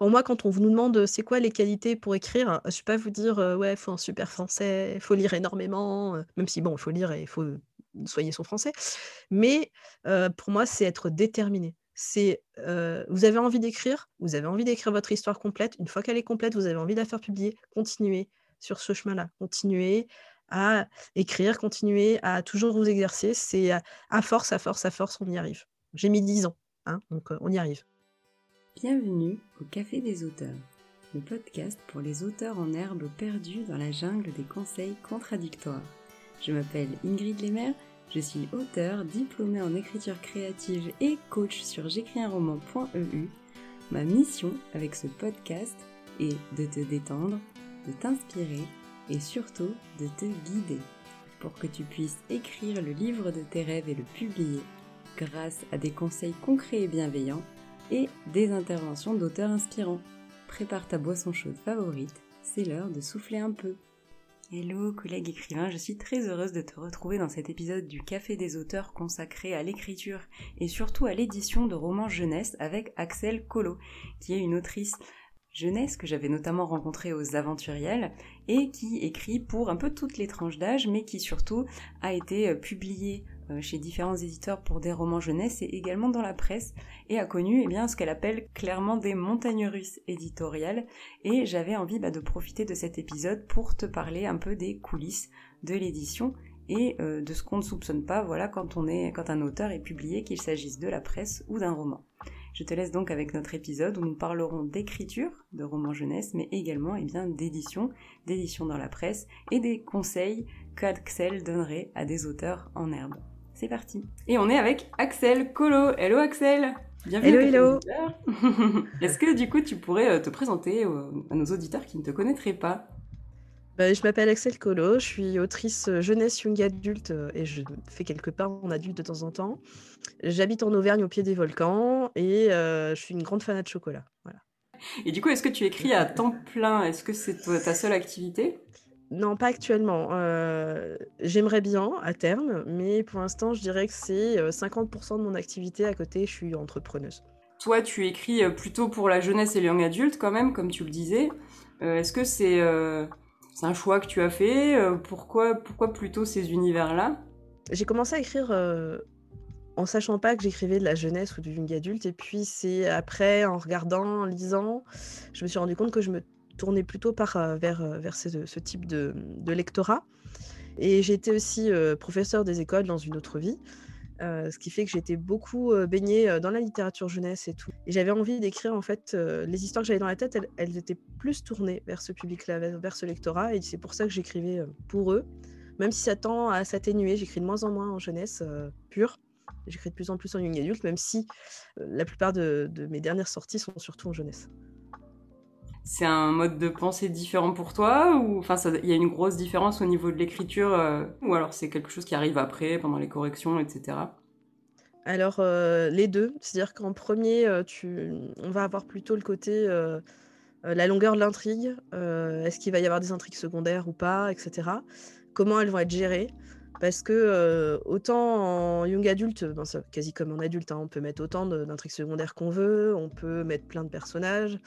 pour moi, quand on nous demande c'est quoi les qualités pour écrire, je ne vais pas vous dire ouais, il faut un super français, il faut lire énormément, même si bon, il faut lire et il faut soigner son français. Mais pour moi, c'est être déterminé. C'est vous avez envie d'écrire, vous avez envie d'écrire votre histoire complète. Une fois qu'elle est complète, vous avez envie de la faire publier. Continuez sur ce chemin-là. Continuez à écrire, continuez à toujours vous exercer. C'est à, force, à force, à force, on y arrive. J'ai mis 10 ans, hein, donc on y arrive. Bienvenue au Café des auteurs, le podcast pour les auteurs en herbe perdus dans la jungle des conseils contradictoires. Je m'appelle Ingrid Lemaire, je suis auteur, diplômée en écriture créative et coach sur j'écris un roman.eu. Ma mission avec ce podcast est de te détendre, de t'inspirer et surtout de te guider pour que tu puisses écrire le livre de tes rêves et le publier grâce à des conseils concrets et bienveillants et des interventions d'auteurs inspirants. Prépare ta boisson chaude favorite, c'est l'heure de souffler un peu. Hello collègue écrivain, je suis très heureuse de te retrouver dans cet épisode du Café des auteurs consacré à l'écriture et surtout à l'édition de romans jeunesse avec Axel Colo, qui est une autrice jeunesse que j'avais notamment rencontrée aux Aventuriels et qui écrit pour un peu toutes les tranches d'âge mais qui surtout a été publiée chez différents éditeurs pour des romans jeunesse et également dans la presse et a connu eh bien, ce qu'elle appelle clairement des montagnes russes éditoriales et j'avais envie bah, de profiter de cet épisode pour te parler un peu des coulisses de l'édition et euh, de ce qu'on ne soupçonne pas voilà quand un auteur est publié qu'il s'agisse de la presse ou d'un roman. Je te laisse donc avec notre épisode où nous parlerons d'écriture de romans jeunesse, mais également eh bien, d'édition, d'édition dans la presse et des conseils qu'Axel donnerait à des auteurs en herbe. C'est parti. Et on est avec Axel Colo. Hello Axel Bienvenue hello, hello. Est-ce que du coup tu pourrais euh, te présenter à nos auditeurs qui ne te connaîtraient pas? Bah, je m'appelle Axel Colo, je suis autrice euh, jeunesse young adulte euh, et je fais quelques pas en adulte de temps en temps. J'habite en Auvergne au pied des volcans et euh, je suis une grande fan de chocolat. Voilà. Et du coup, est-ce que tu écris à temps plein? Est-ce que c'est ta seule activité? Non, pas actuellement. J'aimerais bien à terme, mais pour l'instant, je dirais que c'est 50% de mon activité. À côté, je suis entrepreneuse. Toi, tu écris plutôt pour la jeunesse et les young adultes quand même, comme tu le disais. est-ce que c'est un choix que tu as fait. Euh, pourquoi, pourquoi plutôt ces univers-là? J'ai commencé à écrire euh, en sachant pas que j'écrivais de la jeunesse ou du young adulte. Et puis c'est après, en regardant, en lisant, je me suis rendu compte que je me tournais plutôt par, euh, vers, vers ce, type de, de, lectorat. Et été aussi professeur des écoles dans une autre vie. Euh, ce qui fait que j'étais beaucoup euh, baignée euh, dans la littérature jeunesse et tout. Et j'avais envie d'écrire, en fait, les histoires que j'avais dans la tête, elles, étaient plus tournées vers ce public-là, vers, ce lectorat, et c'est pour ça que j'écrivais pour eux. Même si ça tend à s'atténuer, j'écris de moins en moins en jeunesse pure. J'écris de plus en plus en young adulte, même si la plupart de, mes dernières sorties sont surtout en jeunesse c'est un mode de pensée différent pour toi ou enfin il y a une grosse différence au niveau de l'écriture euh, ou alors c'est quelque chose qui arrive après pendant les corrections etc alors euh, les deux. C'est-à-dire qu'en premier euh, on va avoir plutôt le côté la longueur de l'intrigue est-ce qu'il va y avoir des intrigues secondaires ou pas etc comment elles vont être gérées. Parce que autant en young adulte, ben, quasi comme en adulte, hein, on peut mettre autant d'intrigues secondaires qu'on veut, on peut mettre plein de personnages,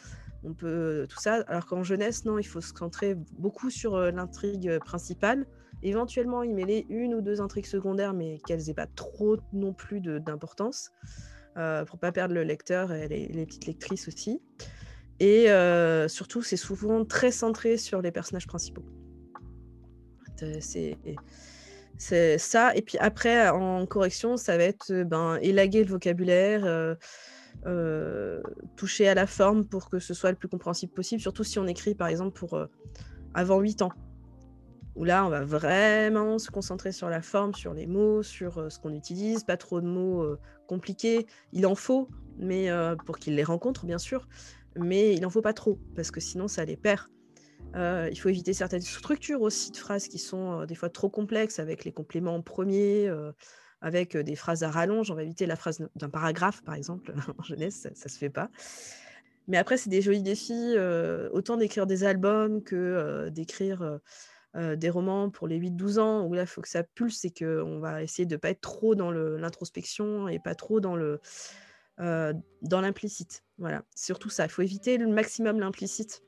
on peut tout ça. Alors qu'en jeunesse, non, il faut se centrer beaucoup sur l'intrigue principale. Éventuellement, y mêler une ou deux intrigues secondaires, mais qu'elles n'aient pas trop non plus d'importance, euh, pour pas perdre le lecteur et les, petites lectrices aussi. Et surtout, c'est souvent très centré sur les personnages principaux. C'est ça. Et puis après, en correction, ça va être ben, élaguer le vocabulaire, euh, toucher à la forme pour que ce soit le plus compréhensible possible, surtout si on écrit par exemple pour euh, avant 8 ans. Où là, on va vraiment se concentrer sur la forme, sur les mots, sur euh, ce qu'on utilise, pas trop de mots compliqués. Il en faut, mais pour qu'ils les rencontrent, bien sûr, mais il en faut pas trop, parce que sinon, ça les perd. il faut éviter certaines structures aussi de phrases qui sont des fois trop complexes avec les compléments premiers, avec des phrases à rallonge. On va éviter la phrase d'un paragraphe, par exemple, en jeunesse, ça, ne se fait pas. Mais après, c'est des jolis défis, autant d'écrire des albums que d'écrire des romans pour les 8-12 ans, où là, il faut que ça pulse et qu'on va essayer de ne pas être trop dans l'introspection et pas trop dans le, dans l'implicite. Voilà, surtout ça. Il faut éviter le maximum l'implicite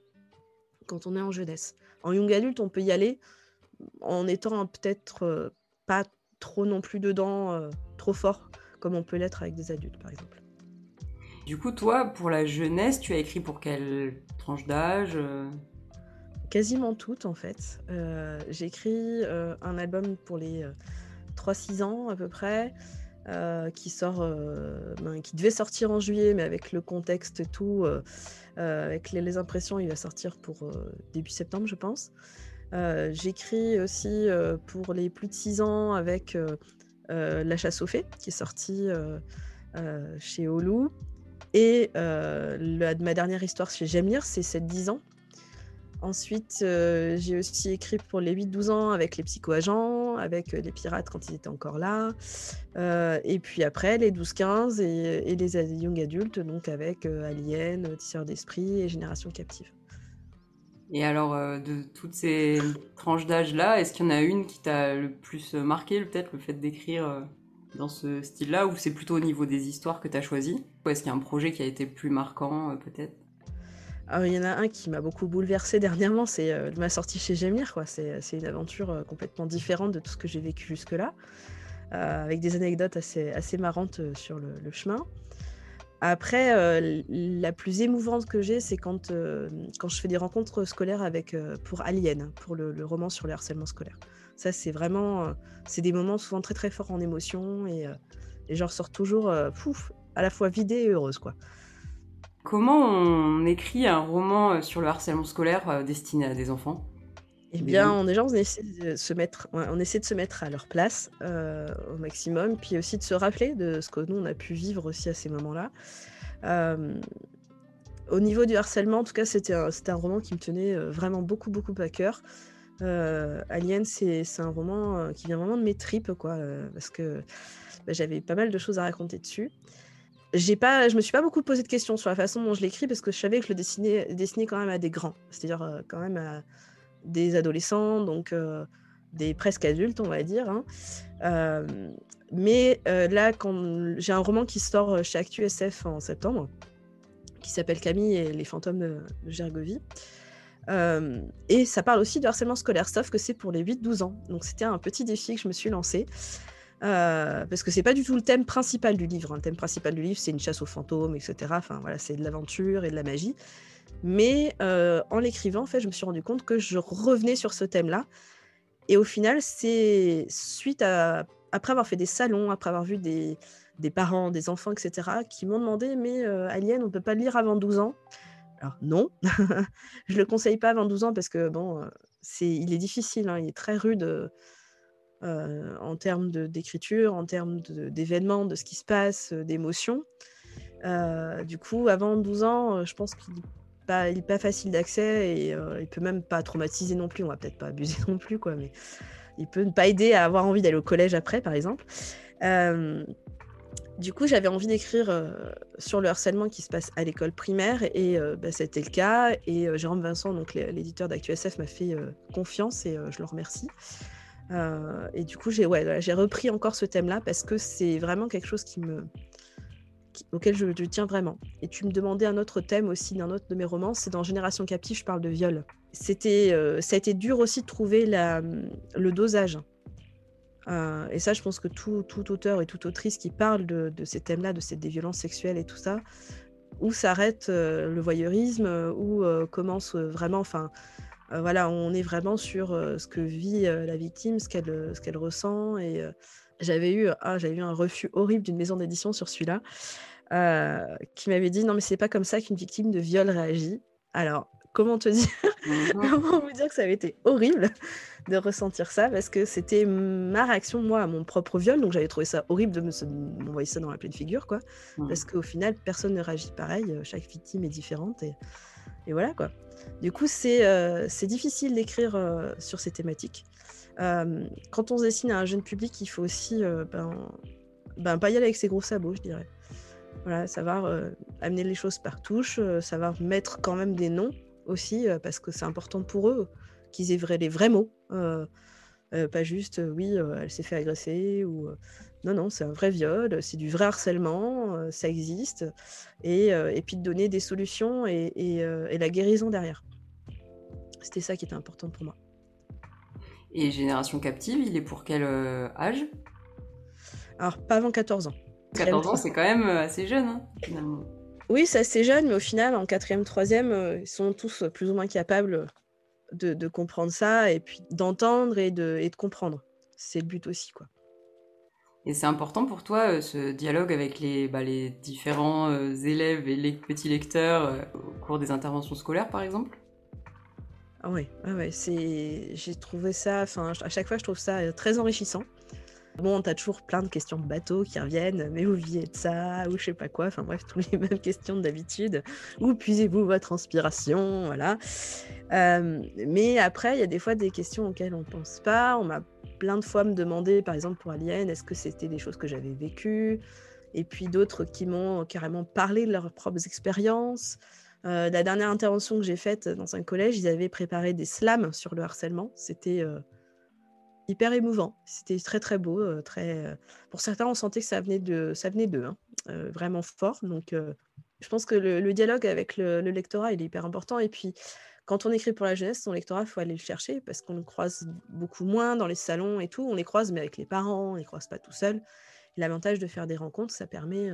quand on est en jeunesse. En young adulte, on peut y aller en étant peut-être pas trop non plus dedans, trop fort, comme on peut l'être avec des adultes, par exemple. Du coup, toi, pour la jeunesse, tu as écrit pour quelle tranche d'âge Quasiment toutes, en fait. J'ai écrit un album pour les 3-6 ans, à peu près. qui sort, ben, qui devait sortir en juillet, mais avec le contexte et tout, avec les, impressions, il va sortir pour début septembre, je pense. J'écris aussi pour les plus de 6 ans avec La chasse aux fées, qui est sorti chez Olu. Et ma dernière histoire chez J'aime c'est 7-10 ans. Ensuite, j'ai aussi écrit pour les 8-12 ans avec les psychoagents, avec les pirates quand ils étaient encore là. et puis après, les 12-15 et, et, les young adultes, donc avec Alien, Tisseur d'esprit et Génération captive. Et alors, euh, de toutes ces tranches d'âge-là, est-ce qu'il y en a une qui t'a le plus marqué, peut-être le fait d'écrire euh, dans ce style-là, ou c'est plutôt au niveau des histoires que tu as choisi Ou est-ce qu'il y a un projet qui a été plus marquant, euh, peut-être? Il y en a un qui m'a beaucoup bouleversé dernièrement, c'est ma sortie chez Gemir. C'est, une aventure complètement différente de tout ce que j'ai vécu jusque-là, avec des anecdotes assez marrantes sur le chemin. Après, euh, la plus émouvante que j'ai, c'est quand, euh, quand je fais des rencontres scolaires avec, euh, pour Alien, pour le, roman sur le harcèlement scolaire. Ça, c'est vraiment, c'est des moments souvent très très forts en émotion et, et j'en ressors toujours pouf, à la fois vidée et heureuse, quoi. Comment on écrit un roman sur le harcèlement scolaire destiné à des enfants? Eh bien, on, déjà, on essaie de se mettre, on essaie de se mettre à leur place euh, au maximum, puis aussi de se rappeler de ce que nous on a pu vivre aussi à ces moments-là. Euh, au niveau du harcèlement, en tout cas, c'était un, un, roman qui me tenait euh, vraiment beaucoup, beaucoup à cœur. Alien, c'est un roman qui vient vraiment de mes tripes, quoi, parce que bah, j'avais pas mal de choses à raconter dessus. J'ai pas, je me suis pas beaucoup posé de questions sur la façon dont je l'écris parce que je savais que je le dessinais, dessinais quand même à des grands, c'est-à-dire quand même à, des adolescents, donc euh, des presque adultes, on va dire. Hein. Euh, mais euh, là, quand j'ai un roman qui sort chez ActuSF en septembre, qui s'appelle Camille et les fantômes de, Gergovie. et ça parle aussi de harcèlement scolaire, sauf que c'est pour les 8-12 ans. Donc c'était un petit défi que je me suis lancé. parce que c'est pas du tout le thème principal du livre. Hein. Le thème principal du livre, c'est une chasse aux fantômes, etc. Enfin voilà, c'est de l'aventure et de la magie. Mais euh, en l'écrivant, en fait, je me suis rendu compte que je revenais sur ce thème-là. Et au final, c'est suite à après avoir fait des salons, après avoir vu des, parents, des enfants, etc., qui m'ont demandé Mais euh, Alien, on ne peut pas le lire avant 12 ans? Alors, non, je ne le conseille pas avant 12 ans parce que, bon, euh, c'est, il est difficile, hein, il est très rude en termes d'écriture, en termes d'événements, de, ce qui se passe, d'émotions. du coup, avant 12 ans, je pense qu'il pas, il pas facile d'accès et euh, il peut même pas traumatiser non plus. On va peut-être pas abuser non plus, quoi, mais il peut ne pas aider à avoir envie d'aller au collège après, par exemple. Euh, du coup, j'avais envie d'écrire euh, sur le harcèlement qui se passe à l'école primaire et bah, c'était le cas. Et Jérôme Vincent, donc l'éditeur d'ActuSF, m'a fait confiance et je le remercie. et du coup, j'ai ouais, repris encore ce thème-là parce que c'est vraiment quelque chose qui me, auquel je, tiens vraiment. Et tu me demandais un autre thème aussi d'un autre de mes romans, c'est dans Génération captive, je parle de viol. C'était, euh, ça a été dur aussi de trouver la, le dosage. Euh, et ça, je pense que tout, tout, auteur et toute autrice qui parle de, ces thèmes-là, de ces, des violences sexuelles et tout ça, où s'arrête euh, le voyeurisme, où commence vraiment, enfin, voilà, on est vraiment sur ce que vit la victime, ce qu'elle, ce qu'elle ressent j'avais eu, ah, eu un refus horrible d'une maison d'édition sur celui-là, euh, qui m'avait dit non mais c'est pas comme ça qu'une victime de viol réagit. Alors comment te dire, mmh comment vous dire que ça avait été horrible de ressentir ça? Parce que c'était ma réaction moi à mon propre viol, donc j'avais trouvé ça horrible de m'envoyer ça dans la pleine figure quoi, mmh. parce qu'au final personne ne réagit pareil, euh, chaque victime est différente et, et voilà quoi. Du coup c'est euh, c'est difficile d'écrire sur ces thématiques quand on se dessine à un jeune public, il faut aussi ben, ben, pas y aller avec ses gros sabots, je dirais. Voilà, savoir amener les choses par touche, savoir mettre quand même des noms aussi, parce que c'est important pour eux qu'ils aient les vrais mots. pas juste, oui, elle s'est fait agresser ou non, non, c'est un vrai viol, c'est du vrai harcèlement, ça existe, et, puis de donner des solutions et la guérison derrière. C'était ça qui était important pour moi. Et Génération Captive, il est pour quel âge? Alors, pas avant 14 ans. 14 ans, c'est quand même assez jeune, hein, finalement. Oui, c'est assez jeune, mais au final, en quatrième, troisième, euh, ils sont tous plus ou moins capables de, comprendre ça et puis d'entendre et de, et de comprendre. C'est le but aussi, quoi. Et c'est important pour toi, euh, ce dialogue avec les, bah, les différents euh, élèves et les petits lecteurs au cours des interventions scolaires, par exemple? Ah oui, ah ouais, c'est... j'ai trouvé ça, enfin, à chaque fois, je trouve ça très enrichissant. Bon, t'as toujours plein de questions de bateau qui reviennent, mais où viviez de ça, ou je sais pas quoi, enfin bref, toutes les mêmes questions d'habitude. Où puisez-vous votre inspiration, voilà. Euh, mais après, il y a des fois des questions auxquelles on pense pas. On m'a plein de fois me demandé, par exemple pour Alien, est-ce que c'était des choses que j'avais vécues? Et puis d'autres qui m'ont carrément parlé de leurs propres expériences. Euh, la dernière intervention que j'ai faite dans un collège, ils avaient préparé des slams sur le harcèlement. C'était euh, hyper émouvant. C'était très très beau. Euh, très, Pour certains, on sentait que ça venait de, ça venait d'eux, hein, vraiment fort. Donc, je pense que le, dialogue avec le, lectorat, il est hyper important. Et puis, quand on écrit pour la jeunesse, son lectorat, il faut aller le chercher parce qu'on le croise beaucoup moins dans les salons et tout. On les croise, mais avec les parents, on les croise pas tout seul. L'avantage de faire des rencontres, ça permet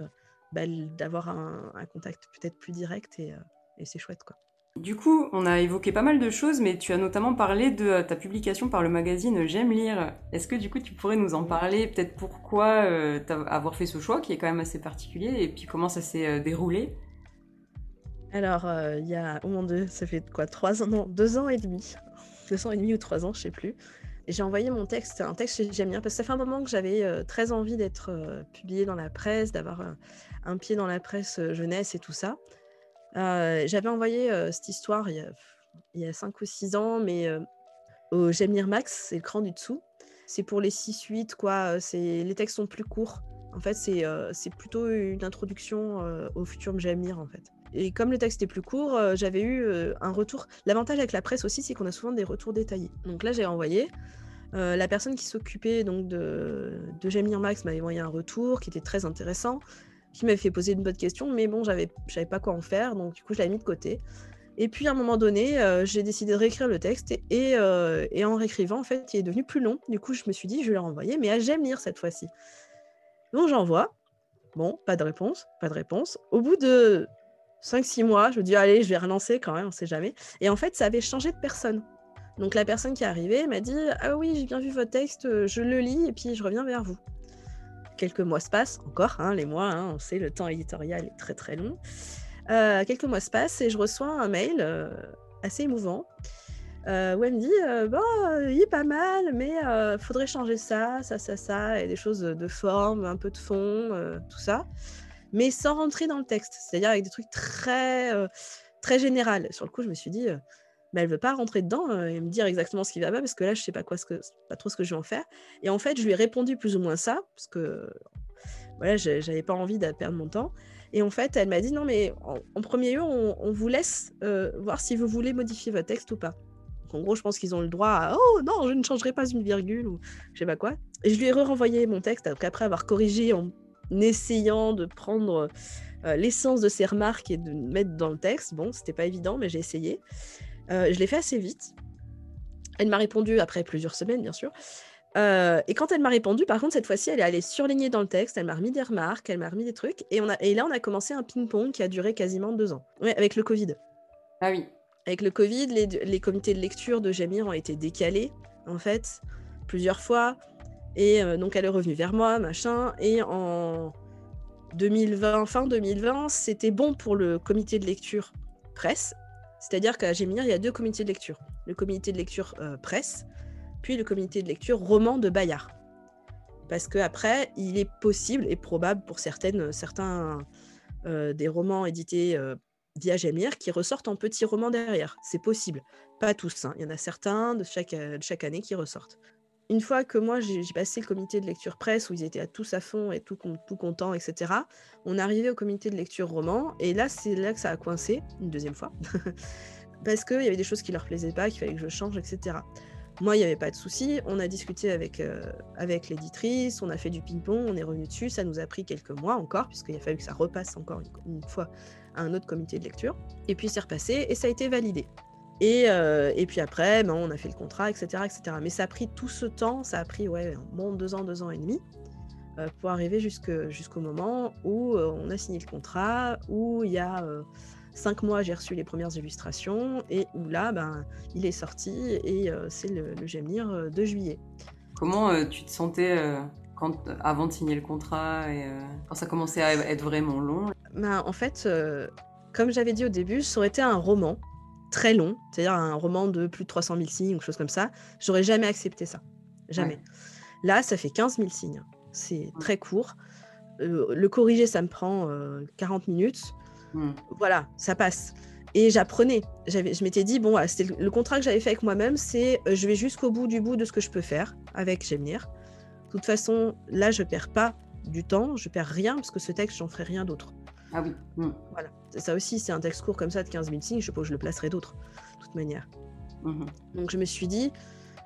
bah, d'avoir un, contact peut-être plus direct et, et c'est chouette, quoi. Du coup, on a évoqué pas mal de choses, mais tu as notamment parlé de euh, ta publication par le magazine J'aime lire. Est-ce que du coup tu pourrais nous en parler, peut-être pourquoi euh, avoir fait ce choix qui est quand même assez particulier, et puis comment ça s'est euh, déroulé? Alors, il y a, oh mon dieu, ça fait quoi, trois ans, non, deux ans et demi, deux ans et demi ou trois ans, je sais plus. J'ai envoyé mon texte, un texte chez J'aime lire, parce que ça fait un moment que j'avais très envie d'être publié dans la presse, d'avoir un pied dans la presse jeunesse et tout ça. Euh, j'avais envoyé euh, cette histoire il y, a, 5 ou 6 ans, mais euh, au lire Max, c'est le cran du dessous. C'est pour les 6-8, quoi. Les textes sont plus courts. En fait, c'est plutôt une introduction au futur lire, en fait. Et comme le texte est plus court, j'avais eu un retour. L'avantage avec la presse aussi, c'est qu'on a souvent des retours détaillés. Donc là, j'ai envoyé. la personne qui s'occupait donc de, de J'aime lire Max m'avait envoyé un retour qui était très intéressant qui m'avait fait poser une bonne question, mais bon, j'avais, savais pas quoi en faire, donc du coup, je l'avais mis de côté. Et puis, à un moment donné, euh, j'ai décidé de réécrire le texte, et, euh, et, en réécrivant, en fait, il est devenu plus long. Du coup, je me suis dit, je vais le renvoyer, mais J'aime lire cette fois-ci. Donc, j'envoie. Bon, pas de réponse, pas de réponse. Au bout de 5-6 mois, je me dis, allez, je vais relancer quand même, on sait jamais. Et en fait, ça avait changé de personne. Donc, la personne qui est arrivée m'a dit, ah oui, j'ai bien vu votre texte, je le lis, et puis je reviens vers vous quelques mois se passent, encore, hein, les mois, hein, on sait, le temps éditorial est très très long. Euh, quelques mois se passent et je reçois un mail euh, assez émouvant euh, où elle me dit Bon, il est pas mal, mais faudrait changer ça, ça, ça, ça, et des choses de forme, un peu de fond, tout ça, mais sans rentrer dans le texte, c'est-à-dire avec des trucs très, très général. Sur le coup, je me suis dit mais elle veut pas rentrer dedans euh, et me dire exactement ce qui va pas parce que là je sais pas quoi pas trop ce que je vais en faire. Et en fait je lui ai répondu plus ou moins ça parce que voilà j'avais pas envie de perdre mon temps. Et en fait elle m'a dit non mais en, premier lieu on, vous laisse euh, voir si vous voulez modifier votre texte ou pas. Donc, en gros je pense qu'ils ont le droit à oh non je ne changerai pas une virgule ou je sais pas quoi. Et je lui ai renvoyé mon texte après avoir corrigé en essayant de prendre euh, l'essence de ses remarques et de mettre dans le texte. Bon c'était pas évident mais j'ai essayé je l'ai fait assez vite. Elle m'a répondu après plusieurs semaines, bien sûr. Euh, et quand elle m'a répondu, par contre, cette fois-ci, elle est allée surligner dans le texte, elle m'a remis des remarques, elle m'a remis des trucs. Et, on a, et là, on a commencé un ping-pong qui a duré quasiment deux ans. Ouais, avec le Covid. Ah oui. Avec le Covid, les, les comités de lecture de Jamir ont été décalés, en fait, plusieurs fois. Et euh, donc, elle est revenue vers moi, machin. Et en 2020, fin 2020, c'était bon pour le comité de lecture presse. C'est-à-dire qu'à Gémir, il y a deux comités de lecture. Le comité de lecture euh, presse, puis le comité de lecture roman de Bayard. Parce qu'après, il est possible et probable pour certains euh, des romans édités euh, via Gémir qui ressortent en petits romans derrière. C'est possible. Pas tous. Hein. Il y en a certains de chaque année qui ressortent une fois que moi j'ai passé le comité de lecture presse où ils étaient à tous à fond et tout, tout contents, etc., on arrivait au comité de lecture roman et là c'est là que ça a coincé une deuxième fois parce qu'il y avait des choses qui leur plaisaient pas, qu'il fallait que je change, etc. Moi, il n'y avait pas de souci. On a discuté avec, euh, avec l'éditrice, on a fait du ping-pong, on est revenu dessus. Ça nous a pris quelques mois encore, puisqu'il a fallu que ça repasse encore une, fois à un autre comité de lecture. Et puis c'est repassé et ça a été validé. Et, euh, et puis après, ben, on a fait le contrat, etc., etc. Mais ça a pris tout ce temps, ça a pris ouais, bon deux ans, deux ans et demi. Euh, pour arriver jusqu'au moment où euh, on a signé le contrat, où il y a cinq mois j'ai reçu les premières illustrations et où là ben, il est sorti et c'est le, le de juillet. Comment tu te sentais quand, avant de signer le contrat et quand ça commençait à être vraiment long? Ben, En fait, comme j'avais dit au début, ça aurait été un roman très long, c'est-à-dire un roman de plus de 300 000 signes ou chose comme ça. J'aurais jamais accepté ça. Jamais. Là, ça fait 15 000 signes c'est très court. Euh, le corriger, ça me prend 40 euh, minutes. Hmm. Voilà, ça passe. Et j'apprenais. Je m'étais dit, bon, c'était le, contrat que j'avais fait avec moi-même, c'est euh, je vais jusqu'au bout du bout de ce que je peux faire avec Gemnir. De toute façon, là, je perds pas du temps, je perds rien, parce que ce texte, j'en ferai rien d'autre. Ah oui. Hmm. Voilà. Ça aussi, c'est un texte court comme ça de 15 000 signes, je suppose que je le placerai d'autre, de toute manière. Mhm. Donc je me suis dit,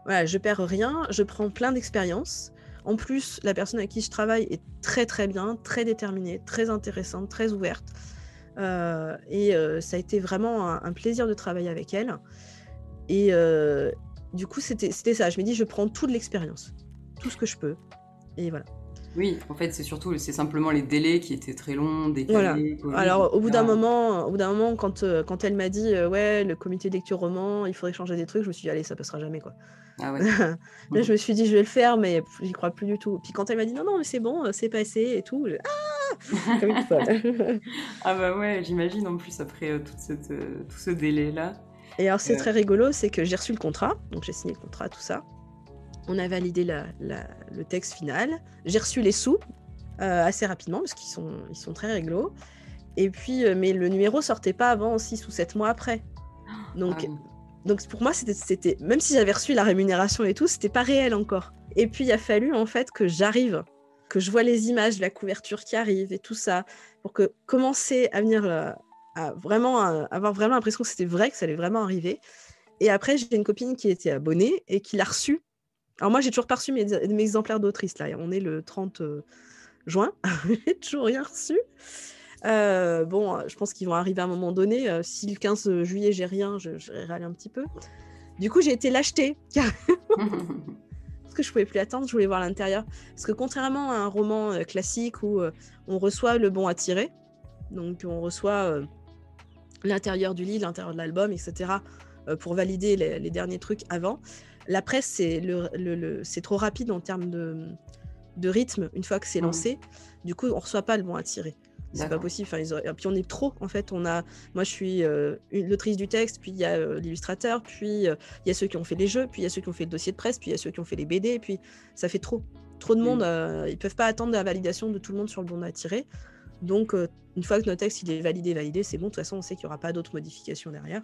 voilà, je perds rien, je prends plein d'expériences. En plus, la personne avec qui je travaille est très très bien, très déterminée, très intéressante, très ouverte. Euh, et euh, ça a été vraiment un, plaisir de travailler avec elle. Et euh, du coup, c'était ça. Je me dis, je prends toute l'expérience, tout ce que je peux. Et voilà. Oui, en fait, c'est surtout, c'est simplement les délais qui étaient très longs, décalés. Voilà. Alors, au bout d'un moment, au bout d'un moment, quand, euh, quand elle m'a dit, euh, ouais, le comité de lecture roman, il faudrait changer des trucs, je me suis dit, allez, ça passera jamais, quoi. Ah ouais. Là, je me suis dit, je vais le faire, mais j'y crois plus du tout. Puis quand elle m'a dit, non, non, mais c'est bon, c'est passé et tout, ah, comme une folle. ah bah ouais, j'imagine en plus après euh, cette, tout ce délai-là. Et alors, c'est très rigolo, c'est que j'ai reçu le contrat, donc j'ai signé le contrat, tout ça. On a validé le texte final. J'ai reçu les sous euh, assez rapidement parce qu'ils sont, ils sont très réglo. Et puis, euh, mais le numéro sortait pas avant 6 ou 7 mois après. Donc, ah donc pour moi, c'était, même si j'avais reçu la rémunération et tout, c'était pas réel encore. Et puis, il a fallu en fait que j'arrive, que je vois les images de la couverture qui arrive et tout ça, pour que commencer à venir euh, à vraiment avoir vraiment l'impression que c'était vrai, que ça allait vraiment arriver. Et après, j'ai une copine qui était abonnée et qui l'a reçu alors moi, j'ai toujours pas reçu mes, exemplaires d'autrice. Là, on est le 30 euh, juin. j'ai toujours rien reçu. Euh, bon, je pense qu'ils vont arriver à un moment donné. Euh, si le 15 juillet, j'ai rien, je, râler un petit peu. Du coup, j'ai été l'acheter. Parce que je pouvais plus attendre, je voulais voir l'intérieur. Parce que contrairement à un roman classique où on reçoit le bon à tirer, donc on reçoit l'intérieur du livre, l'intérieur de l'album, etc., pour valider les, derniers trucs avant, la presse, c'est le, trop rapide en termes de, rythme une fois que c'est mmh. lancé. Du coup, on reçoit pas le bon à tirer. C'est pas possible. Enfin, puis on est trop en fait. On a, moi je suis euh, l'autrice du texte, puis il y a euh, l'illustrateur, puis euh, il y a ceux qui ont fait les jeux, puis il y a ceux qui ont fait le dossier de presse, puis il y a ceux qui ont fait les BD, puis ça fait trop, trop de monde. Mmh. ils peuvent pas attendre la validation de tout le monde sur le bon à tirer. Donc une fois que notre texte il est validé, validé, c'est bon. De toute façon, on sait qu'il y aura pas d'autres modifications derrière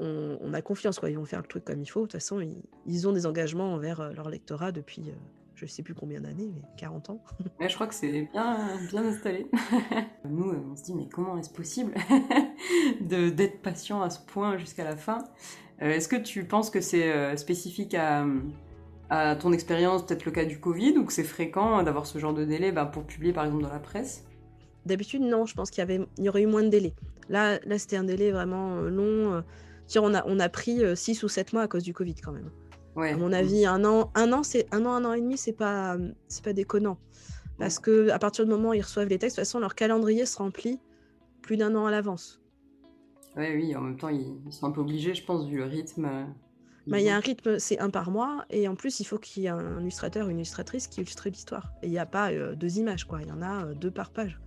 on, a confiance, quoi. Ils vont faire le truc comme il faut. De toute façon, ils, ont des engagements envers euh, leur lectorat depuis je euh, je sais plus combien d'années, mais 40 ans. je crois que c'est bien, bien installé. Nous, euh, on se dit, mais comment est-ce possible d'être patient à ce point jusqu'à la fin? Est-ce que tu penses que c'est spécifique à, ton expérience, peut-être le cas du Covid, ou que c'est fréquent d'avoir ce genre de délai bah, pour publier par exemple dans la presse? D'habitude, non, je pense qu'il y, avait, il y aurait eu moins de délais. Là, là c'était un délai vraiment long. Euh. on a, on a pris 6 euh, ou 7 mois à cause du Covid quand même. Ouais. À mon avis, un an, un an, c'est un an, un an et demi, c'est pas, c'est pas déconnant. Parce que à partir du moment où ils reçoivent les textes, de toute façon, leur calendrier se remplit plus d'un an à l'avance. Ouais, oui, en même temps, ils sont un peu obligés, je pense, vu le rythme. Bah, il y a un rythme, c'est un par mois, et en plus, il faut qu'il y ait un illustrateur, une illustratrice qui illustre l'histoire. Et il n'y a pas deux images, quoi. Il y en a deux par page.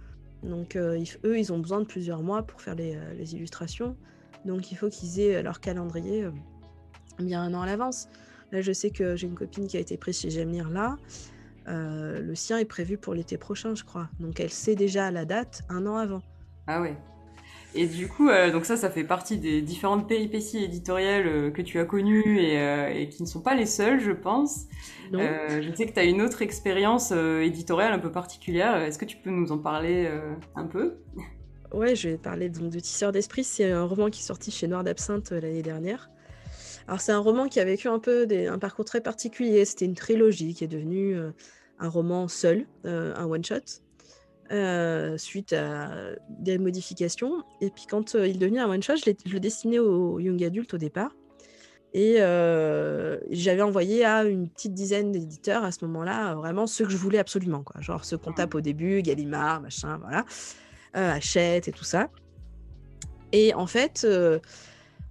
Donc euh, eux, ils ont besoin de plusieurs mois pour faire les, euh, illustrations. Donc il faut qu'ils aient leur calendrier euh, bien un an à l'avance. Là, je sais que j'ai une copine qui a été prise chez Gemir là. le sien est prévu pour l'été prochain, je crois. Donc elle sait déjà la date un an avant. Ah ouais. Et du coup, euh, donc ça, ça fait partie des différentes péripéties éditoriales euh, que tu as connues et, euh, et, qui ne sont pas les seules, je pense. je sais que tu as une autre expérience éditoriale un peu particulière. Est-ce que tu peux nous en parler un peu? Ouais, je vais parler donc, de Tisseur d'Esprit. C'est un roman qui est sorti chez Noir d'Absinthe l'année dernière. Alors, c'est un roman qui a vécu un peu des, un parcours très particulier. C'était une trilogie qui est devenue euh, un roman seul, euh, un one-shot, euh, suite à des modifications. Et puis, quand il devenait un one-shot, je, je, le destinais aux young adultes au départ. Et j'avais envoyé à une petite dizaine d'éditeurs à ce moment-là, vraiment ceux que je voulais absolument. Quoi. Genre ceux qu'on tape au début, Gallimard, machin, voilà, Hachette et tout ça. Et en fait,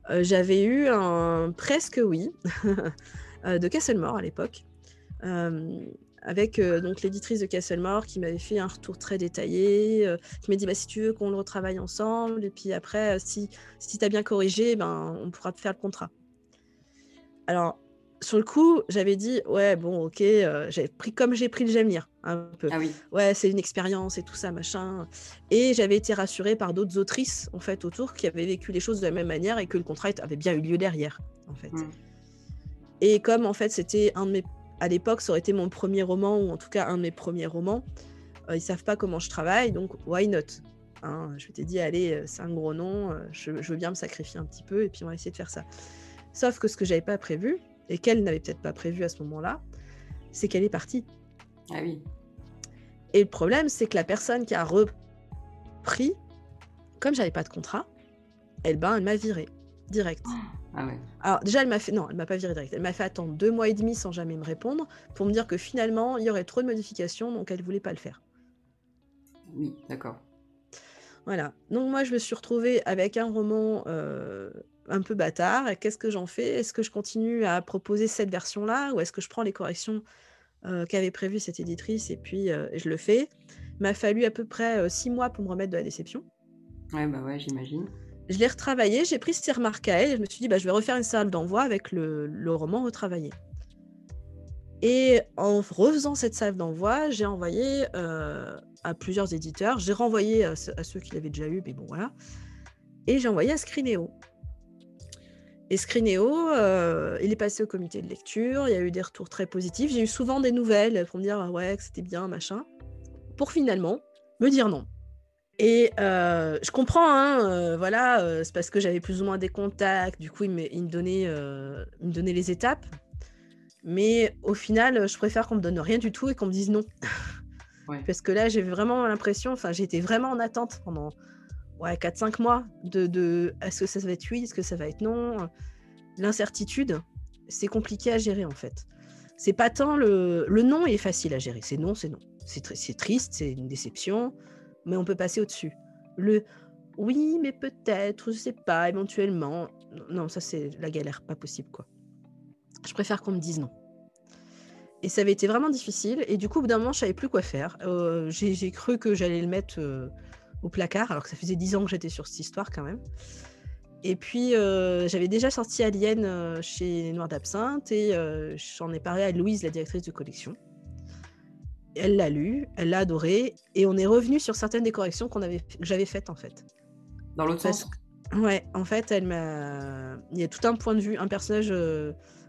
j'avais eu un presque oui de Castlemore à l'époque. avec donc l'éditrice de Castlemore qui m'avait fait un retour très détaillé, qui m'a dit bah, si tu veux qu'on le retravaille ensemble, et puis après, si, si tu as bien corrigé, ben, on pourra faire le contrat. Alors, sur le coup, j'avais dit, ouais, bon, ok, euh, j'avais pris comme j'ai pris le Jamir, un peu. Ah oui. Ouais, c'est une expérience et tout ça, machin. Et j'avais été rassurée par d'autres autrices, en fait, autour, qui avaient vécu les choses de la même manière et que le contrat avait bien eu lieu derrière, en fait. Hmm. Et comme, en fait, c'était un de mes. À l'époque, ça aurait été mon premier roman, ou en tout cas un de mes premiers romans, euh, ils savent pas comment je travaille, donc why not hein, Je t'ai dit, allez, euh, c'est un gros nom, je, je veux bien me sacrifier un petit peu, et puis on va essayer de faire ça. Sauf que ce que j'avais pas prévu, et qu'elle n'avait peut-être pas prévu à ce moment-là, c'est qu'elle est partie. Ah oui. Et le problème, c'est que la personne qui a repris, comme j'avais pas de contrat, elle, ben, elle m'a viré direct. Ah ouais. Alors déjà, elle m'a fait, non, elle m'a pas viré direct. Elle m'a fait attendre deux mois et demi sans jamais me répondre pour me dire que finalement, il y aurait trop de modifications, donc elle voulait pas le faire. Oui, d'accord. Voilà. Donc moi, je me suis retrouvée avec un roman euh, un peu bâtard. Qu'est-ce que j'en fais? Est-ce que je continue à proposer cette version-là ou est-ce que je prends les corrections euh, qu'avait prévues cette éditrice et puis euh, je le fais? Il m'a fallu à peu près euh, six mois pour me remettre de la déception. Ouais, bah ouais, j'imagine. Je l'ai retravaillé, j'ai pris ces remarques à elle et je me suis dit, bah, je vais refaire une salle d'envoi avec le, roman retravaillé. Et en refaisant cette salle d'envoi, j'ai envoyé à plusieurs éditeurs. J'ai renvoyé à, ceux qui l'avaient déjà eu, mais bon voilà. Et j'ai envoyé à Screenéo. Et Screenéo, euh, il est passé au comité de lecture, il y a eu des retours très positifs. J'ai eu souvent des nouvelles pour me dire ah ouais, que c'était bien, machin. Pour finalement me dire non. Et euh, je comprends, hein, euh, voilà, c'est parce que j'avais plus ou moins des contacts, du coup, il me, il me, donnait, il me donnait les étapes. Mais au final, je préfère qu'on me donne rien du tout et qu'on me dise non. Parce que là, j'ai vraiment l'impression, enfin, j'étais vraiment en attente pendant ouais, 4-5 mois de, de est-ce que ça va être oui, est-ce que ça va être non? L'incertitude, c'est compliqué à gérer en fait. C'est pas tant le, le non est facile à gérer, c'est non, c'est non. C'est, c'est triste, c'est une déception, mais on peut passer au-dessus. Le oui, mais peut-être, je sais pas, éventuellement. Non, ça c'est la galère, pas possible quoi. Je préfère qu'on me dise non. Et ça avait été vraiment difficile. Et du coup, au bout d'un moment, je savais plus quoi faire. Euh, j'ai, cru que j'allais le mettre euh, au placard, alors que ça faisait dix ans que j'étais sur cette histoire quand même. Et puis, euh, j'avais déjà sorti Alien euh, chez Noir d'Absinthe et euh, j'en ai parlé à Louise, la directrice de collection. Elle l'a lu, elle l'a adoré et on est revenu sur certaines des corrections qu'on avait, que j'avais faites en fait. Dans l'autre sens Ouais, en fait, elle m'a. Il y a tout un point de vue, un personnage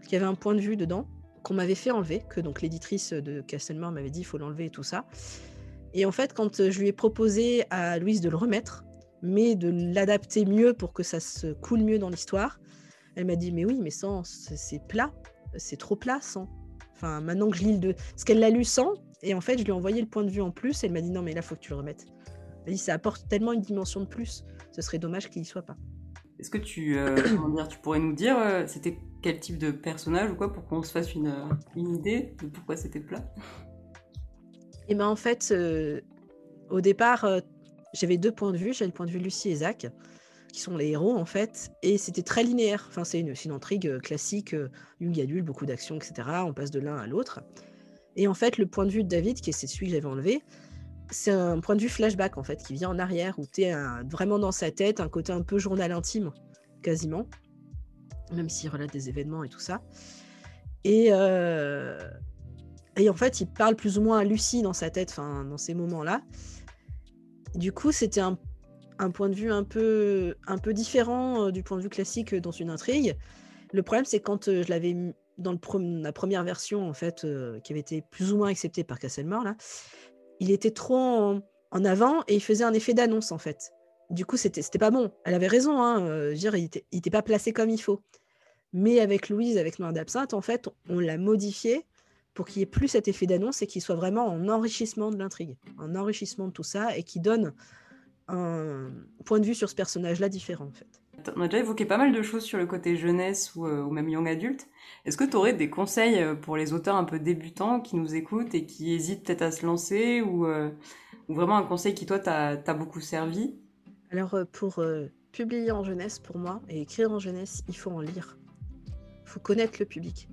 qui avait un point de vue dedans qu'on m'avait fait enlever, que donc l'éditrice de Castelmore m'avait dit il faut l'enlever et tout ça. Et en fait, quand euh, je lui ai proposé à Louise de le remettre, mais de l'adapter mieux pour que ça se coule mieux dans l'histoire, elle m'a dit Mais oui, mais sans, c'est plat, c'est trop plat sans. Enfin, maintenant que je lis le. Parce qu'elle l'a lu sans, et en fait, je lui ai envoyé le point de vue en plus, et elle m'a dit Non, mais là, faut que tu le remettes. Elle dit Ça apporte tellement une dimension de plus, ce serait dommage qu'il n'y soit pas. Est-ce que tu, euh, tu pourrais nous dire euh, c'était quel type de personnage ou quoi pour qu'on se fasse une, une idée de pourquoi c'était plat? Et ben en fait, euh, au départ, euh, j'avais deux points de vue. J'avais le point de vue Lucie et Zach, qui sont les héros en fait, et c'était très linéaire. Enfin, c'est une, une, intrigue euh, classique, young adulte, beaucoup d'action, etc. On passe de l'un à l'autre. Et en fait, le point de vue de David, qui est celui que j'avais enlevé, c'est un point de vue flashback en fait, qui vient en arrière, où tu es vraiment dans sa tête, un côté un peu journal intime, quasiment, même s'il relate des événements et tout ça. Et, et en fait, il parle plus ou moins à Lucie dans sa tête, dans ces moments-là. Du coup, c'était un, point de vue un peu, un peu différent euh, du point de vue classique dans une intrigue. Le problème, c'est quand euh, je l'avais dans la première version, en fait, euh, qui avait été plus ou moins acceptée par Castlemore, là, il était trop en, avant et il faisait un effet d'annonce, en fait. Du coup, c'était pas bon. Elle avait raison, hein, dire, il n'était pas placé comme il faut. Mais avec Louise, avec Noir d'Absinthe, en fait, on l'a modifié pour qu'il n'y ait plus cet effet d'annonce et qu'il soit vraiment en enrichissement de l'intrigue, un enrichissement de tout ça et qui donne un point de vue sur ce personnage-là différent en fait. On a déjà évoqué pas mal de choses sur le côté jeunesse ou, euh, même young adulte. Est-ce que tu aurais des conseils euh, pour les auteurs un peu débutants qui nous écoutent et qui hésitent peut-être à se lancer ou, euh, vraiment un conseil qui toi t'a beaucoup servi? Alors pour publier en jeunesse, pour moi, et écrire en jeunesse, il faut en lire. Il faut connaître le public.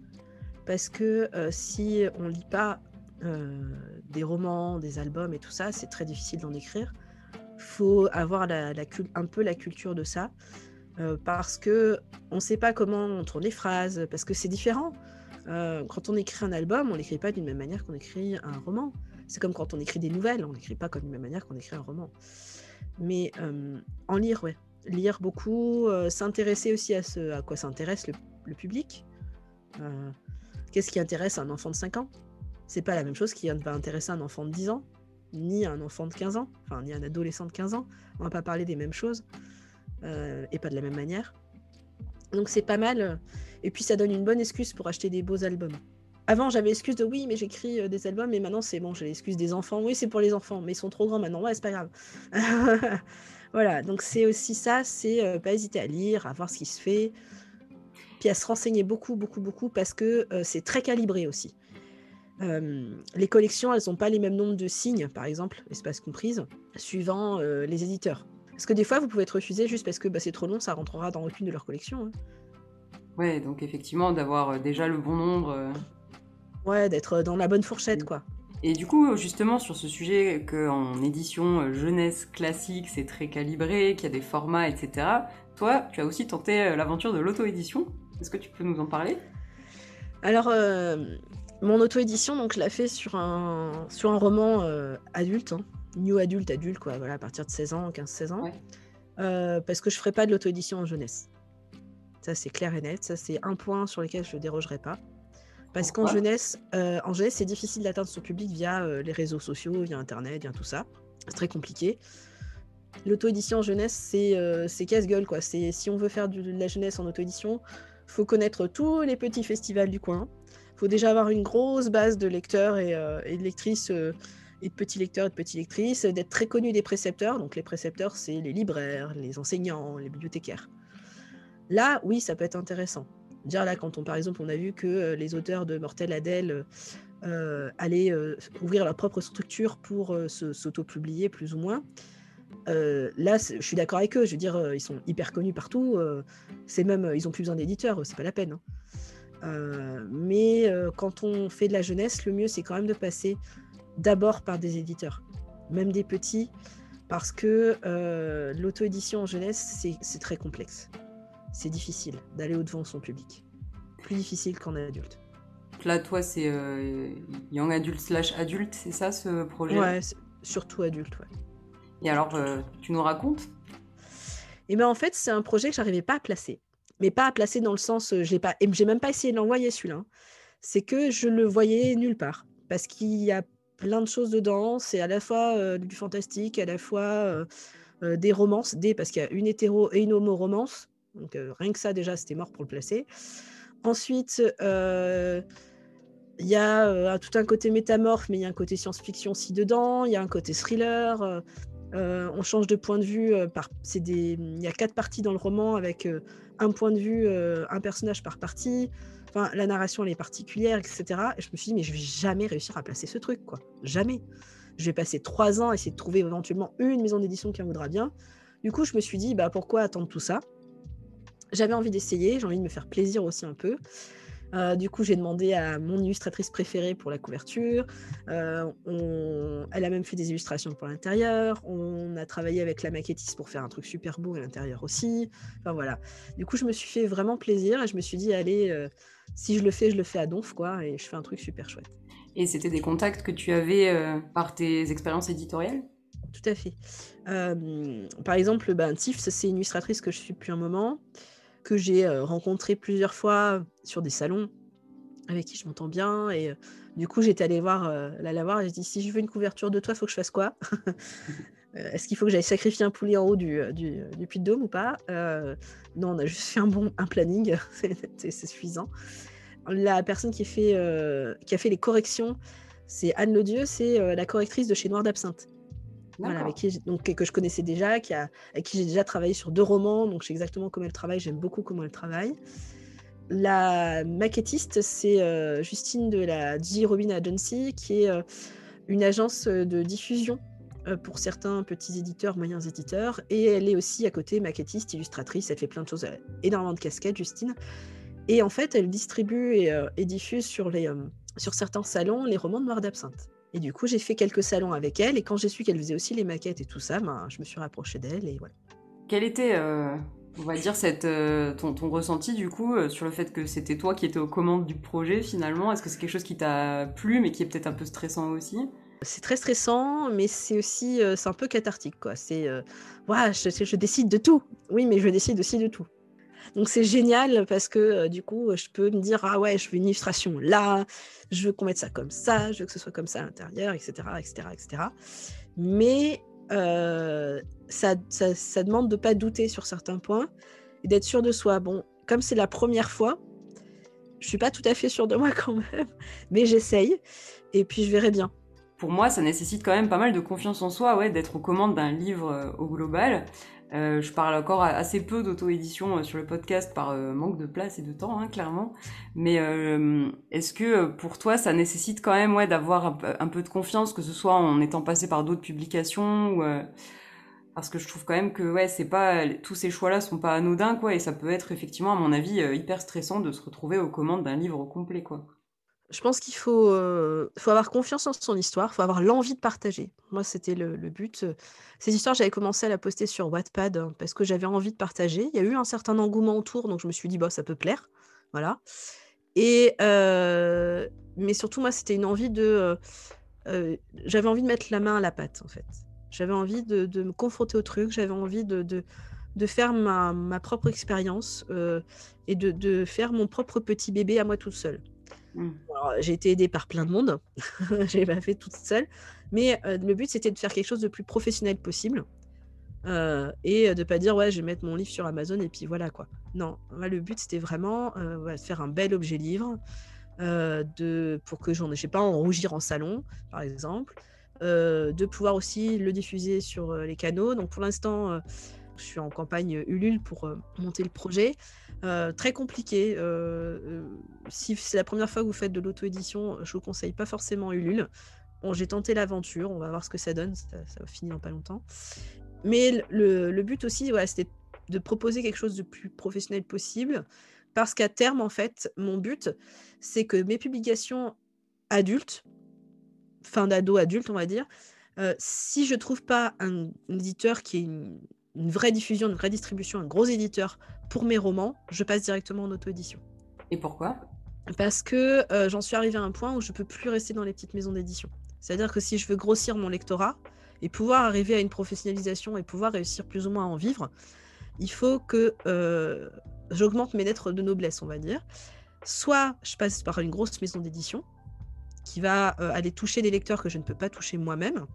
Parce que si on lit pas des romans, des albums et tout ça, c'est très difficile d'en écrire faut avoir un peu la culture de ça. Euh, parce que on ne sait pas comment on tourne les phrases, parce que c'est différent. Euh, quand on écrit un album, on n'écrit pas d'une même manière qu'on écrit un roman. C'est comme quand on écrit des nouvelles, on n'écrit pas comme d'une même manière qu'on écrit un roman. Mais euh, en lire, ouais. Lire beaucoup, s'intéresser aussi à ce à quoi s'intéresse le, le, public. Qu'est-ce qui intéresse un enfant de 5 ans? C'est pas la même chose qui va intéresser un enfant de 10 ans ni un enfant de 15 ans, enfin ni un adolescent de 15 ans. On va pas parler des mêmes choses euh, et pas de la même manière. Donc c'est pas mal. Et puis ça donne une bonne excuse pour acheter des beaux albums. Avant j'avais l'excuse de oui mais j'écris euh, des albums et maintenant c'est bon j'ai l'excuse des enfants. Oui c'est pour les enfants mais ils sont trop grands maintenant. Ouais c'est pas grave. voilà donc c'est aussi ça, c'est euh, pas hésiter à lire, à voir ce qui se fait, puis à se renseigner beaucoup beaucoup beaucoup parce que c'est très calibré aussi. Euh, les collections, elles n'ont pas les mêmes nombres de signes, par exemple, espace comprise, suivant euh, les éditeurs. Parce que des fois, vous pouvez être refusé juste parce que bah, c'est trop long, ça rentrera dans aucune de leurs collections. Hein. Ouais, donc effectivement, d'avoir euh, déjà le bon nombre. Ouais, d'être dans la bonne fourchette, quoi. Et du coup, justement, sur ce sujet qu'en édition jeunesse classique, c'est très calibré, qu'il y a des formats, etc., toi, tu as aussi tenté l'aventure de l'auto-édition? Est-ce que tu peux nous en parler? Alors, mon auto-édition, donc, je l'ai fait sur un, sur un roman euh, adulte, hein. new adulte, adulte, quoi, voilà, à partir de 16 ans, 15-16 ans. Euh, parce que je ferai pas de l'auto-édition en jeunesse. Ça, c'est clair et net. Ça, c'est un point sur lequel je ne dérogerai pas. Parce qu'en jeunesse, euh, en jeunesse, c'est difficile d'atteindre son public via les réseaux sociaux, via Internet, via tout ça. C'est très compliqué. L'auto-édition en jeunesse, c'est casse-gueule, quoi. Si on veut faire de la jeunesse en auto-édition, faut connaître tous les petits festivals du coin faut déjà avoir une grosse base de lecteurs et, euh, de lectrices euh, et de petits lecteurs et de petites lectrices, d'être très connu des précepteurs. Donc les précepteurs, c'est les libraires, les enseignants, les bibliothécaires. Là, oui, ça peut être intéressant. Dire là, quand on, par exemple, on a vu que euh, les auteurs de Mortel Adèle allaient ouvrir leur propre structure pour s'auto-publier plus ou moins. Là, je suis d'accord avec eux. Je veux dire, ils sont hyper connus partout. c'est même, ils ont plus besoin d'éditeurs. C'est pas la peine. Hein. Euh, mais euh, quand on fait de la jeunesse, le mieux, c'est quand même de passer d'abord par des éditeurs, même des petits, parce que euh, l'auto-édition en jeunesse, c'est très complexe. C'est difficile d'aller au-devant de son public. Plus difficile qu'en adulte. Là, toi, c'est young adulte slash adulte, c'est ça ce projet? Ouais, surtout adulte, ouais. Et alors, tu nous racontes? Eh bien, en fait, c'est un projet que j'arrivais pas à placer mais pas à placer dans le sens, euh, j'ai pas, et j'ai même pas essayé de l'envoyer celui-là. Hein. C'est que je le voyais nulle part parce qu'il y a plein de choses dedans. C'est à la fois euh, du fantastique, à la fois euh, des romances, des parce qu'il y a une hétéro et une homo romance. Donc rien que ça déjà, c'était mort pour le placer. Ensuite, il y a tout un côté métamorphe, mais il y a un côté science-fiction aussi dedans. Il y a un côté thriller. On change de point de vue. par, des, il y a quatre parties dans le roman avec un point de vue, euh, un personnage par partie. Enfin, la narration, elle est particulière, etc. Et je me suis dit, mais je vais jamais réussir à placer ce truc, quoi. Jamais. Je vais passer trois ans à essayer de trouver éventuellement une maison d'édition qui en voudra bien. Du coup, je me suis dit, bah, pourquoi attendre tout ça? J'avais envie d'essayer, j'ai envie de me faire plaisir aussi un peu. Euh, du coup, j'ai demandé à mon illustratrice préférée pour la couverture. Euh, elle a même fait des illustrations pour l'intérieur. On a travaillé avec la maquettiste pour faire un truc super beau à l'intérieur aussi. Enfin voilà. Du coup, je me suis fait vraiment plaisir et je me suis dit, allez, euh, si je le fais, je le fais à donf, quoi, et je fais un truc super chouette. Et c'était des contacts que tu avais par tes expériences éditoriales? Tout à fait. par exemple, ben, Tiff, c'est une illustratrice que je suis depuis un moment que j'ai euh, rencontré plusieurs fois sur des salons avec qui je m'entends bien. Et euh, du coup, j'étais allée voir, euh, la, la voir et j'ai dit si je veux une couverture de toi, il faut que je fasse quoi? Est-ce qu'il faut que j'aille sacrifier un poulet en haut du, du, puits de Dôme ou pas? Non, on a juste fait un bon un planning, c'est suffisant. La personne qui, fait, qui a fait les corrections, c'est Anne Lodieu, c'est la correctrice de chez Noir d'Absinthe. Voilà, avec qui, donc, que je connaissais déjà, qui a, avec qui j'ai déjà travaillé sur deux romans, donc je sais exactement comment elle travaille, j'aime beaucoup comment elle travaille. La maquettiste, c'est euh, Justine de la J. Robin Agency, qui est euh, une agence de diffusion euh, pour certains petits éditeurs, moyens éditeurs. Et elle est aussi à côté maquettiste, illustratrice, elle fait plein de choses, énormément de casquettes, Justine. Et en fait, elle distribue et, diffuse sur, les, sur certains salons les romans de Noir d'Absinthe. Et du coup, j'ai fait quelques salons avec elle. Et quand j'ai su qu'elle faisait aussi les maquettes et tout ça, ben, je me suis rapprochée d'elle. Et voilà. Quel était on va dire, cette, euh, ton, ressenti du coup euh, sur le fait que c'était toi qui étais aux commandes du projet finalement? Est-ce que c'est quelque chose qui t'a plu mais qui est peut-être un peu stressant aussi? C'est très stressant, mais c'est aussi euh, c'est un peu cathartique quoi. C'est ouais, je, je, décide de tout. Oui, mais je décide aussi de tout. Donc c'est génial parce que du coup je peux me dire ah ouais je veux une illustration là, je veux qu'on mette ça comme ça, je veux que ce soit comme ça à l'intérieur, etc., etc., etc. Mais euh, ça, ça, demande de pas douter sur certains points et d'être sûr de soi. Bon, comme c'est la première fois, je suis pas tout à fait sûre de moi quand même, mais j'essaye et puis je verrai bien. Pour moi, ça nécessite quand même pas mal de confiance en soi, ouais, d'être aux commandes d'un livre euh, au global. Euh, je parle encore assez peu d'auto-édition euh, sur le podcast par euh, manque de place et de temps, hein, clairement. Mais est-ce que pour toi, ça nécessite quand même ouais, d'avoir un, peu de confiance, que ce soit en étant passé par d'autres publications ou, Parce que je trouve quand même que ouais, c'est pas tous ces choix-là sont pas anodins, quoi, et ça peut être effectivement, à mon avis, hyper stressant de se retrouver aux commandes d'un livre complet, quoi. Je pense qu'il faut, euh, faut avoir confiance en son histoire, il faut avoir l'envie de partager. Moi, c'était le, but. Ces histoires, j'avais commencé à la poster sur Wattpad hein, parce que j'avais envie de partager. Il y a eu un certain engouement autour, donc je me suis dit, bah, ça peut plaire. Voilà. Et, euh, mais surtout, moi, c'était une envie de. Euh, j'avais envie de mettre la main à la pâte, en fait. J'avais envie de, me confronter au truc, j'avais envie de, faire ma, ma propre expérience et de, de faire mon propre petit bébé à moi toute seule. Mmh. J'ai été aidée par plein de monde, j'ai pas fait toute seule, mais euh, le but c'était de faire quelque chose de plus professionnel possible euh, et de pas dire ouais je vais mettre mon livre sur Amazon et puis voilà quoi. Non, le but c'était vraiment euh, de faire un bel objet livre de pour que j'en ai pas en rougir en salon par exemple, de pouvoir aussi le diffuser sur les canaux. Donc pour l'instant je suis en campagne Ulule pour monter le projet. Euh, très compliqué. Euh, euh, si c'est la première fois que vous faites de l'auto-édition, je vous conseille pas forcément Ulule. J'ai tenté l'aventure, on va voir ce que ça donne, ça, va finir dans pas longtemps. Mais le, but aussi, c'était de proposer quelque chose de plus professionnel possible, parce qu'à terme, en fait, mon but, c'est que mes publications adultes, fin d'ado adulte, on va dire, si je trouve pas un, éditeur qui est une, une vraie diffusion, une vraie distribution, un gros éditeur pour mes romans, je passe directement en auto-édition. Et pourquoi? Parce que euh, j'en suis arrivée à un point où je peux plus rester dans les petites maisons d'édition. C'est-à-dire que si je veux grossir mon lectorat et pouvoir arriver à une professionnalisation et pouvoir réussir plus ou moins à en vivre, il faut que euh, j'augmente mes lettres de noblesse, on va dire. Soit je passe par une grosse maison d'édition qui va euh, aller toucher des lecteurs que je ne peux pas toucher moi-même,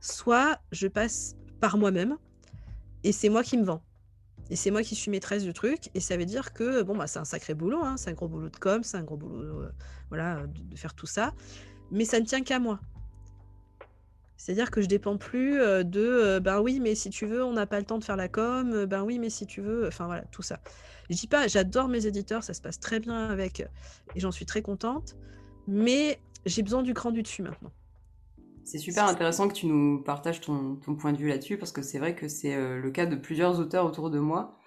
soit je passe par moi-même et c'est moi qui me vends. Et c'est moi qui suis maîtresse du truc. Et ça veut dire que bon, bah, c'est un sacré boulot. Hein, c'est un gros boulot de com, c'est un gros boulot euh, voilà, de, faire tout ça. Mais ça ne tient qu'à moi. C'est-à-dire que je dépends plus euh, de euh, ben oui, mais si tu veux, on n'a pas le temps de faire la com. ben oui, mais si tu veux. Enfin voilà, tout ça. Je dis pas, j'adore mes éditeurs, ça se passe très bien avec. Et j'en suis très contente. Mais j'ai besoin du cran du dessus maintenant. C'est super intéressant que tu nous partages ton, point de vue là-dessus parce que c'est vrai que c'est euh, le cas de plusieurs auteurs autour de moi.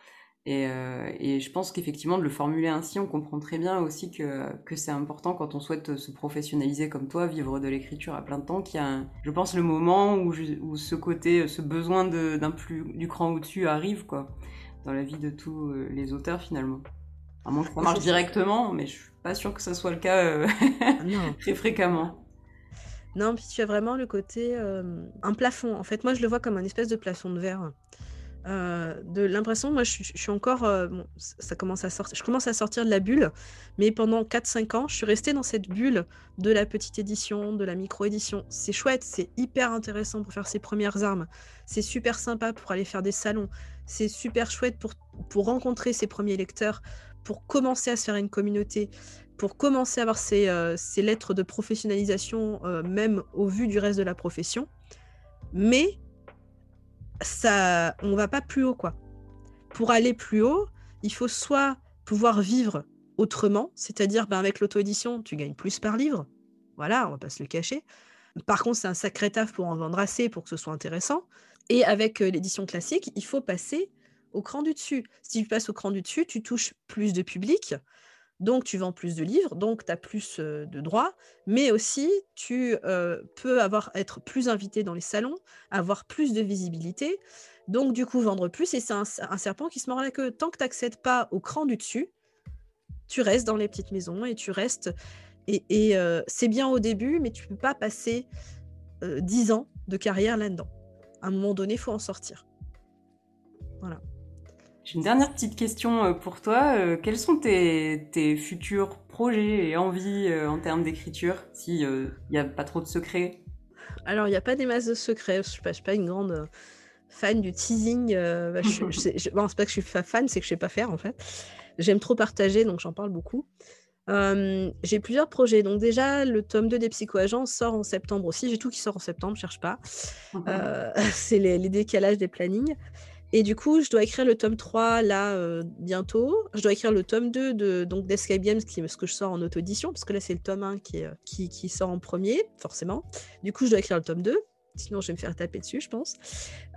Euh, et, je pense qu'effectivement, de le formuler ainsi, on comprend très bien aussi que, c'est important quand on souhaite se professionnaliser comme toi, vivre de l'écriture à plein de temps, qu'il y a, je pense, le moment où, ce côté, ce besoin d'un plus du cran au-dessus arrive, quoi, dans la vie de tous euh, les auteurs finalement. À moins que ça marche directement, mais je suis pas sûre que ça soit le cas très fréquemment. Non, puis tu as vraiment le côté. un plafond. En fait, moi, je le vois comme un espèce de plafond de verre. de l'impression, moi je, suis encore, ça commence à sortir, je commence à sortir de la bulle, mais pendant 4-5 ans, je suis restée dans cette bulle de la petite édition, de la micro-édition. C'est chouette, c'est hyper intéressant pour faire ses premières armes, c'est super sympa pour aller faire des salons, c'est super chouette pour, pour rencontrer ses premiers lecteurs, pour commencer à se faire une communauté, pour commencer à avoir ces, ces lettres de professionnalisation, même au vu du reste de la profession. Mais ça, on va pas plus haut, quoi. Pour aller plus haut, il faut soit pouvoir vivre autrement, c'est-à-dire ben, avec l'auto-édition, tu gagnes plus par livre. Voilà, on va pas se le cacher. Par contre, c'est un sacré taf pour en vendre assez pour que ce soit intéressant. Et avec euh, l'édition classique, il faut passer au cran du dessus. Si tu passes au cran du dessus, tu touches plus de public, donc tu vends plus de livres, donc tu as plus de droits, mais aussi tu peux avoir, être plus invité dans les salons, avoir plus de visibilité, donc du coup vendre plus, et c'est un, serpent qui se mord la queue. Tant que tu n'accèdes pas au cran du dessus, tu restes dans les petites maisons et tu restes... Et, c'est bien au début, mais tu ne peux pas passer dix ans de carrière là-dedans. À un moment donné, il faut en sortir. Voilà. J'ai une dernière petite question euh, pour toi. Euh, quels sont tes, futurs projets et envies euh, en termes d'écriture, s'il n'y a pas trop de secrets? Alors, il n'y a pas des masses de secrets. Je ne suis, pas une grande fan du teasing. Bah, je, bon, c'est pas que je suis fan, c'est que je ne sais pas faire, en fait. J'aime trop partager, donc j'en parle beaucoup. j'ai plusieurs projets. Donc déjà, le tome 2 des Psychoagents sort en septembre aussi. J'ai tout qui sort en septembre, cherche pas. c'est les, les, décalages des plannings. Et du coup, je dois écrire le tome 3 là euh, bientôt. Je dois écrire le tome 2 de donc d'Escape Games, qui, ce que je sors en auto-édition, parce que là, c'est le tome 1 qui, euh, qui, qui, sort en premier, forcément. Du coup, je dois écrire le tome 2. Sinon, je vais me faire taper dessus, je pense.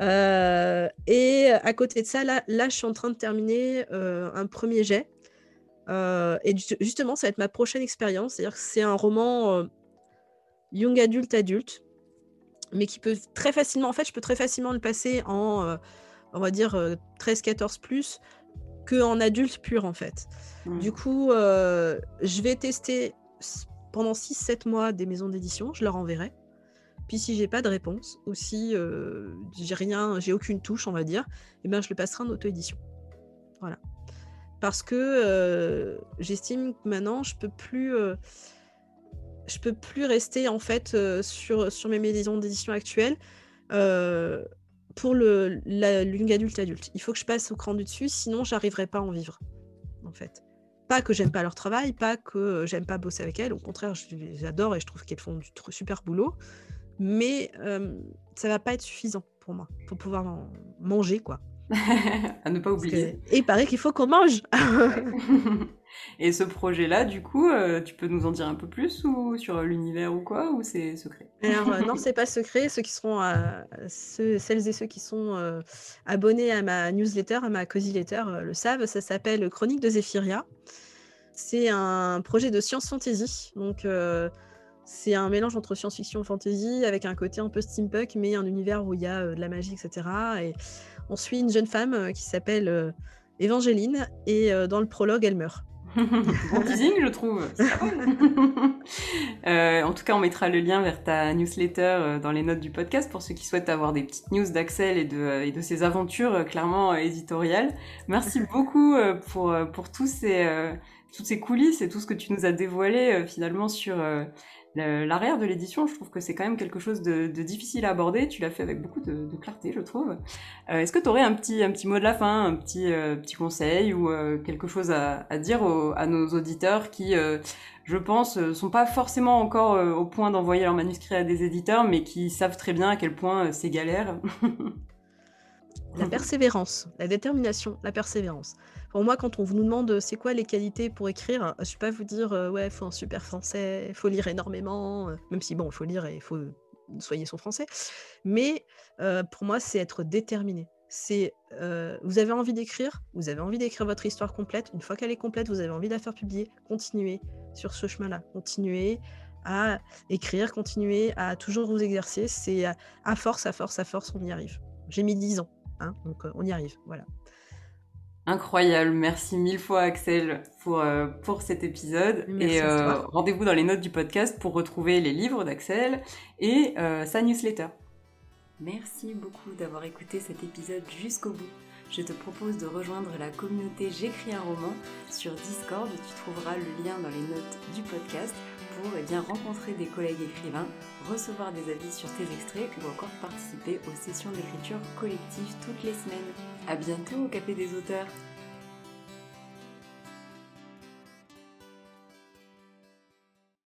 Euh, et à côté de ça, là, là, je suis en train de terminer un premier jet. et justement, ça va être ma prochaine expérience. C'est-à-dire que c'est un roman young adulte adulte, mais qui peut très facilement, en fait, je peux très facilement le passer en on va dire 13-14 euh, plus qu'en adulte pur en fait. Mmh. Du coup, euh, je vais tester pendant 6-7 mois des maisons d'édition, je leur enverrai. Puis si j'ai pas de réponse, ou si euh, j'ai rien, j'ai aucune touche, on va dire, et eh ben je le passerai en auto-édition. Voilà. Parce que j'estime que maintenant je peux plus je peux plus rester en fait sur, sur mes maisons d'édition actuelles pour le l'une adulte adulte. Il faut que je passe au cran du dessus, sinon j'arriverai pas à en vivre. En fait. Pas que j'aime pas leur travail, pas que j'aime pas bosser avec elles, au contraire, j'adore et je trouve qu'elles font du super boulot, mais euh, ça va pas être suffisant pour moi, pour pouvoir manger, quoi. à ne pas oublier. Et il paraît qu'il faut qu'on mange. Et ce projet-là, du coup, euh, tu peux nous en dire un peu plus ou sur l'univers ou quoi ou c'est secret? Alors euh, non, c'est pas secret. Ceux qui seront, euh, celles et ceux qui sont abonnés à ma newsletter, à ma cozy letter, le savent. Ça s'appelle Chronique de Zephyria. C'est un projet de science fantasy. Donc c'est un mélange entre science-fiction et fantasy avec un côté un peu steampunk, mais un univers où il y a de la magie, etc. Et on suit une jeune femme qui s'appelle Évangéline et dans le prologue, elle meurt. bon teasing, je trouve. euh, en tout cas, on mettra le lien vers ta newsletter euh, dans les notes du podcast pour ceux qui souhaitent avoir des petites news d'Axel et de, euh, et de ses aventures euh, clairement éditoriales. Merci beaucoup pour, pour tous ces, toutes ces coulisses et tout ce que tu nous as dévoilé finalement sur l'arrière de l'édition, je trouve que c'est quand même quelque chose de, difficile à aborder. Tu l'as fait avec beaucoup de, clarté, je trouve. Euh, est-ce que tu aurais un petit, un petit mot de la fin, un petit, euh, petit conseil ou euh, quelque chose à, dire à nos auditeurs qui, je pense, sont pas forcément encore au point d'envoyer leur manuscrit à des éditeurs, mais qui savent très bien à quel point c'est galère? La persévérance, la détermination, la persévérance. Pour moi, quand on vous nous demande euh, c'est quoi les qualités pour écrire, je ne vais pas vous dire euh, ouais, il faut un super français, il faut lire énormément, euh, même si bon, il faut lire et il faut soigner son français. Mais pour moi, c'est être déterminé. C'est vous avez envie d'écrire, vous avez envie d'écrire votre histoire complète. Une fois qu'elle est complète, vous avez envie de la faire publier. Continuez sur ce chemin-là. Continuez à écrire, continuez à toujours vous exercer. C'est à, force, à force, à force, on y arrive. J'ai mis 10 ans, hein, donc on y arrive. Voilà. Incroyable, merci mille fois Axel pour, euh, pour cet épisode. et euh, rendez-vous dans les notes du podcast pour retrouver les livres d'Axel et euh, sa newsletter. Merci beaucoup d'avoir écouté cet épisode jusqu'au bout. Je te propose de rejoindre la communauté J'écris un roman sur Discord. Tu trouveras le lien dans les notes du podcast pour eh bien, rencontrer des collègues écrivains, recevoir des avis sur tes extraits ou encore participer aux sessions d'écriture collective toutes les semaines. A bientôt au Café des auteurs